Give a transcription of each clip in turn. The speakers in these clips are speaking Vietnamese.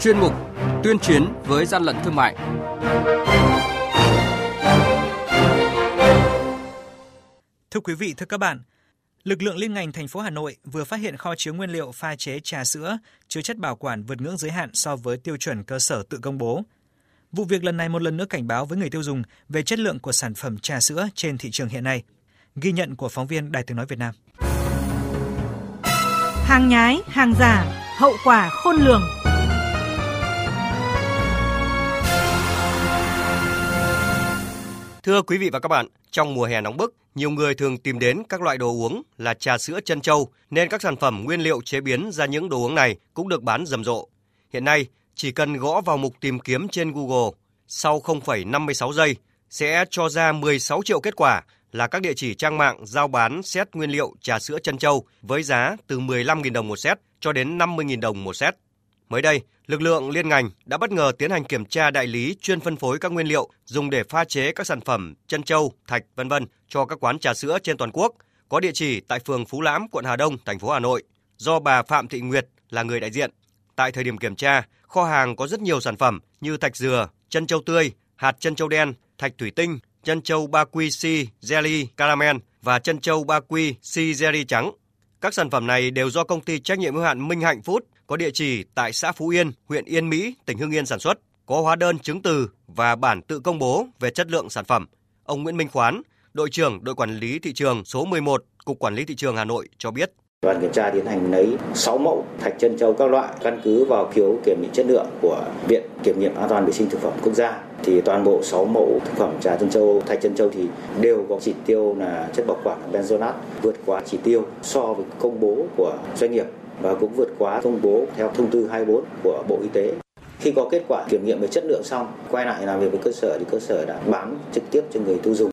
chuyên mục Tuyên chiến với gian lận thương mại. Thưa quý vị, thưa các bạn, lực lượng liên ngành thành phố Hà Nội vừa phát hiện kho chứa nguyên liệu pha chế trà sữa chứa chất bảo quản vượt ngưỡng giới hạn so với tiêu chuẩn cơ sở tự công bố. Vụ việc lần này một lần nữa cảnh báo với người tiêu dùng về chất lượng của sản phẩm trà sữa trên thị trường hiện nay. Ghi nhận của phóng viên Đài Tiếng Nói Việt Nam. Hàng nhái, hàng giả, hậu quả khôn lường. Thưa quý vị và các bạn, trong mùa hè nóng bức, nhiều người thường tìm đến các loại đồ uống là trà sữa chân châu, nên các sản phẩm nguyên liệu chế biến ra những đồ uống này cũng được bán rầm rộ. Hiện nay, chỉ cần gõ vào mục tìm kiếm trên Google, sau 0,56 giây sẽ cho ra 16 triệu kết quả là các địa chỉ trang mạng giao bán set nguyên liệu trà sữa chân châu với giá từ 15.000 đồng một set cho đến 50.000 đồng một set. Mới đây, lực lượng liên ngành đã bất ngờ tiến hành kiểm tra đại lý chuyên phân phối các nguyên liệu dùng để pha chế các sản phẩm chân châu, thạch vân vân cho các quán trà sữa trên toàn quốc, có địa chỉ tại phường Phú Lãm, quận Hà Đông, thành phố Hà Nội, do bà Phạm Thị Nguyệt là người đại diện. Tại thời điểm kiểm tra, kho hàng có rất nhiều sản phẩm như thạch dừa, chân châu tươi, hạt chân châu đen, thạch thủy tinh, chân châu ba quy si jelly caramel và chân châu ba quy si jelly trắng. Các sản phẩm này đều do công ty trách nhiệm hữu hạn Minh Hạnh Food có địa chỉ tại xã Phú Yên, huyện Yên Mỹ, tỉnh Hưng Yên sản xuất, có hóa đơn chứng từ và bản tự công bố về chất lượng sản phẩm. Ông Nguyễn Minh Khoán, đội trưởng đội quản lý thị trường số 11, Cục Quản lý thị trường Hà Nội cho biết. Đoàn kiểm tra tiến hành lấy 6 mẫu thạch chân châu các loại căn cứ vào phiếu kiểm định chất lượng của Viện Kiểm nghiệm An toàn vệ sinh thực phẩm quốc gia thì toàn bộ 6 mẫu thực phẩm trà chân châu, thạch chân châu thì đều có chỉ tiêu là chất bảo quản benzoate vượt quá chỉ tiêu so với công bố của doanh nghiệp và cũng vượt quá công bố theo thông tư 24 của Bộ Y tế. Khi có kết quả kiểm nghiệm về chất lượng xong, quay lại làm việc với cơ sở thì cơ sở đã bán trực tiếp cho người tiêu dùng.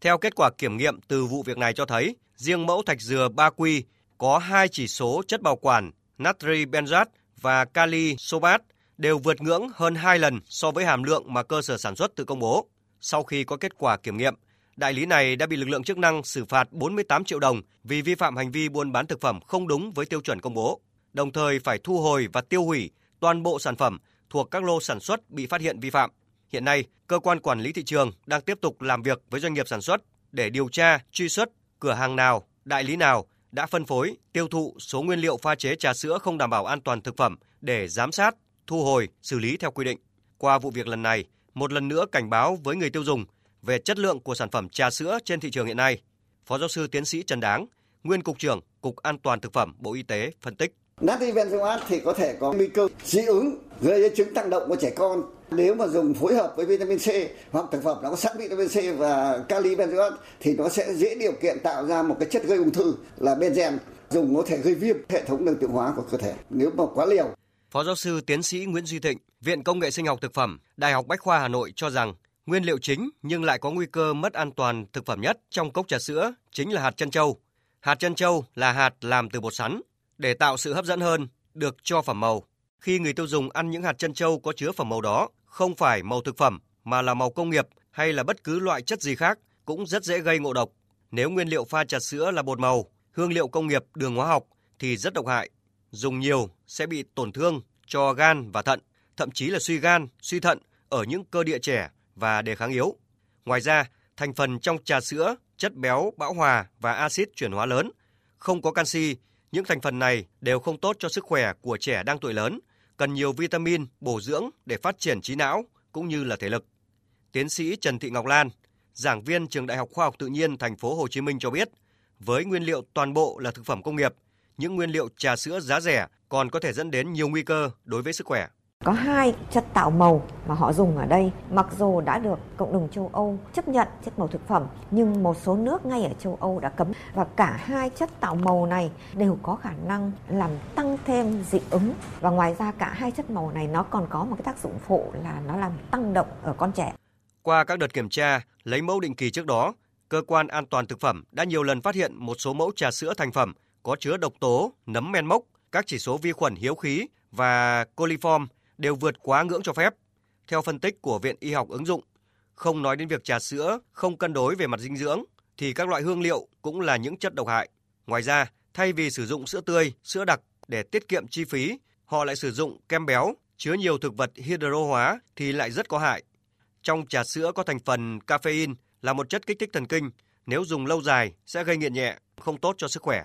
Theo kết quả kiểm nghiệm từ vụ việc này cho thấy, riêng mẫu thạch dừa 3 quy có hai chỉ số chất bảo quản natri benzat và kali sobat đều vượt ngưỡng hơn 2 lần so với hàm lượng mà cơ sở sản xuất tự công bố. Sau khi có kết quả kiểm nghiệm, đại lý này đã bị lực lượng chức năng xử phạt 48 triệu đồng vì vi phạm hành vi buôn bán thực phẩm không đúng với tiêu chuẩn công bố, đồng thời phải thu hồi và tiêu hủy toàn bộ sản phẩm thuộc các lô sản xuất bị phát hiện vi phạm. Hiện nay, cơ quan quản lý thị trường đang tiếp tục làm việc với doanh nghiệp sản xuất để điều tra, truy xuất cửa hàng nào, đại lý nào đã phân phối, tiêu thụ số nguyên liệu pha chế trà sữa không đảm bảo an toàn thực phẩm để giám sát, thu hồi, xử lý theo quy định. Qua vụ việc lần này, một lần nữa cảnh báo với người tiêu dùng về chất lượng của sản phẩm trà sữa trên thị trường hiện nay. Phó giáo sư tiến sĩ Trần Đáng, nguyên cục trưởng Cục An toàn thực phẩm Bộ Y tế phân tích. Natri benzoate thì có thể có nguy cơ dị ứng gây ra chứng tăng động của trẻ con nếu mà dùng phối hợp với vitamin C hoặc thực phẩm nó có sẵn vitamin C và kali benzoate thì nó sẽ dễ điều kiện tạo ra một cái chất gây ung thư là benzen dùng có thể gây viêm hệ thống đường tiêu hóa của cơ thể nếu mà quá liều. Phó giáo sư tiến sĩ Nguyễn Duy Thịnh, Viện Công nghệ Sinh học Thực phẩm, Đại học Bách khoa Hà Nội cho rằng nguyên liệu chính nhưng lại có nguy cơ mất an toàn thực phẩm nhất trong cốc trà sữa chính là hạt chân châu. Hạt chân châu là hạt làm từ bột sắn. Để tạo sự hấp dẫn hơn, được cho phẩm màu. Khi người tiêu dùng ăn những hạt chân châu có chứa phẩm màu đó, không phải màu thực phẩm mà là màu công nghiệp hay là bất cứ loại chất gì khác cũng rất dễ gây ngộ độc. Nếu nguyên liệu pha trà sữa là bột màu, hương liệu công nghiệp, đường hóa học thì rất độc hại. Dùng nhiều sẽ bị tổn thương cho gan và thận, thậm chí là suy gan, suy thận ở những cơ địa trẻ và đề kháng yếu. Ngoài ra, thành phần trong trà sữa, chất béo bão hòa và axit chuyển hóa lớn, không có canxi, những thành phần này đều không tốt cho sức khỏe của trẻ đang tuổi lớn, cần nhiều vitamin, bổ dưỡng để phát triển trí não cũng như là thể lực. Tiến sĩ Trần Thị Ngọc Lan, giảng viên trường Đại học Khoa học Tự nhiên Thành phố Hồ Chí Minh cho biết, với nguyên liệu toàn bộ là thực phẩm công nghiệp, những nguyên liệu trà sữa giá rẻ còn có thể dẫn đến nhiều nguy cơ đối với sức khỏe. Có hai chất tạo màu mà họ dùng ở đây, mặc dù đã được cộng đồng châu Âu chấp nhận chất màu thực phẩm, nhưng một số nước ngay ở châu Âu đã cấm. Và cả hai chất tạo màu này đều có khả năng làm tăng thêm dị ứng. Và ngoài ra cả hai chất màu này nó còn có một cái tác dụng phụ là nó làm tăng động ở con trẻ. Qua các đợt kiểm tra, lấy mẫu định kỳ trước đó, cơ quan an toàn thực phẩm đã nhiều lần phát hiện một số mẫu trà sữa thành phẩm có chứa độc tố, nấm men mốc, các chỉ số vi khuẩn hiếu khí và coliform đều vượt quá ngưỡng cho phép. Theo phân tích của Viện Y học ứng dụng, không nói đến việc trà sữa không cân đối về mặt dinh dưỡng thì các loại hương liệu cũng là những chất độc hại. Ngoài ra, thay vì sử dụng sữa tươi, sữa đặc để tiết kiệm chi phí, họ lại sử dụng kem béo chứa nhiều thực vật hydro hóa thì lại rất có hại. Trong trà sữa có thành phần caffeine là một chất kích thích thần kinh, nếu dùng lâu dài sẽ gây nghiện nhẹ, không tốt cho sức khỏe.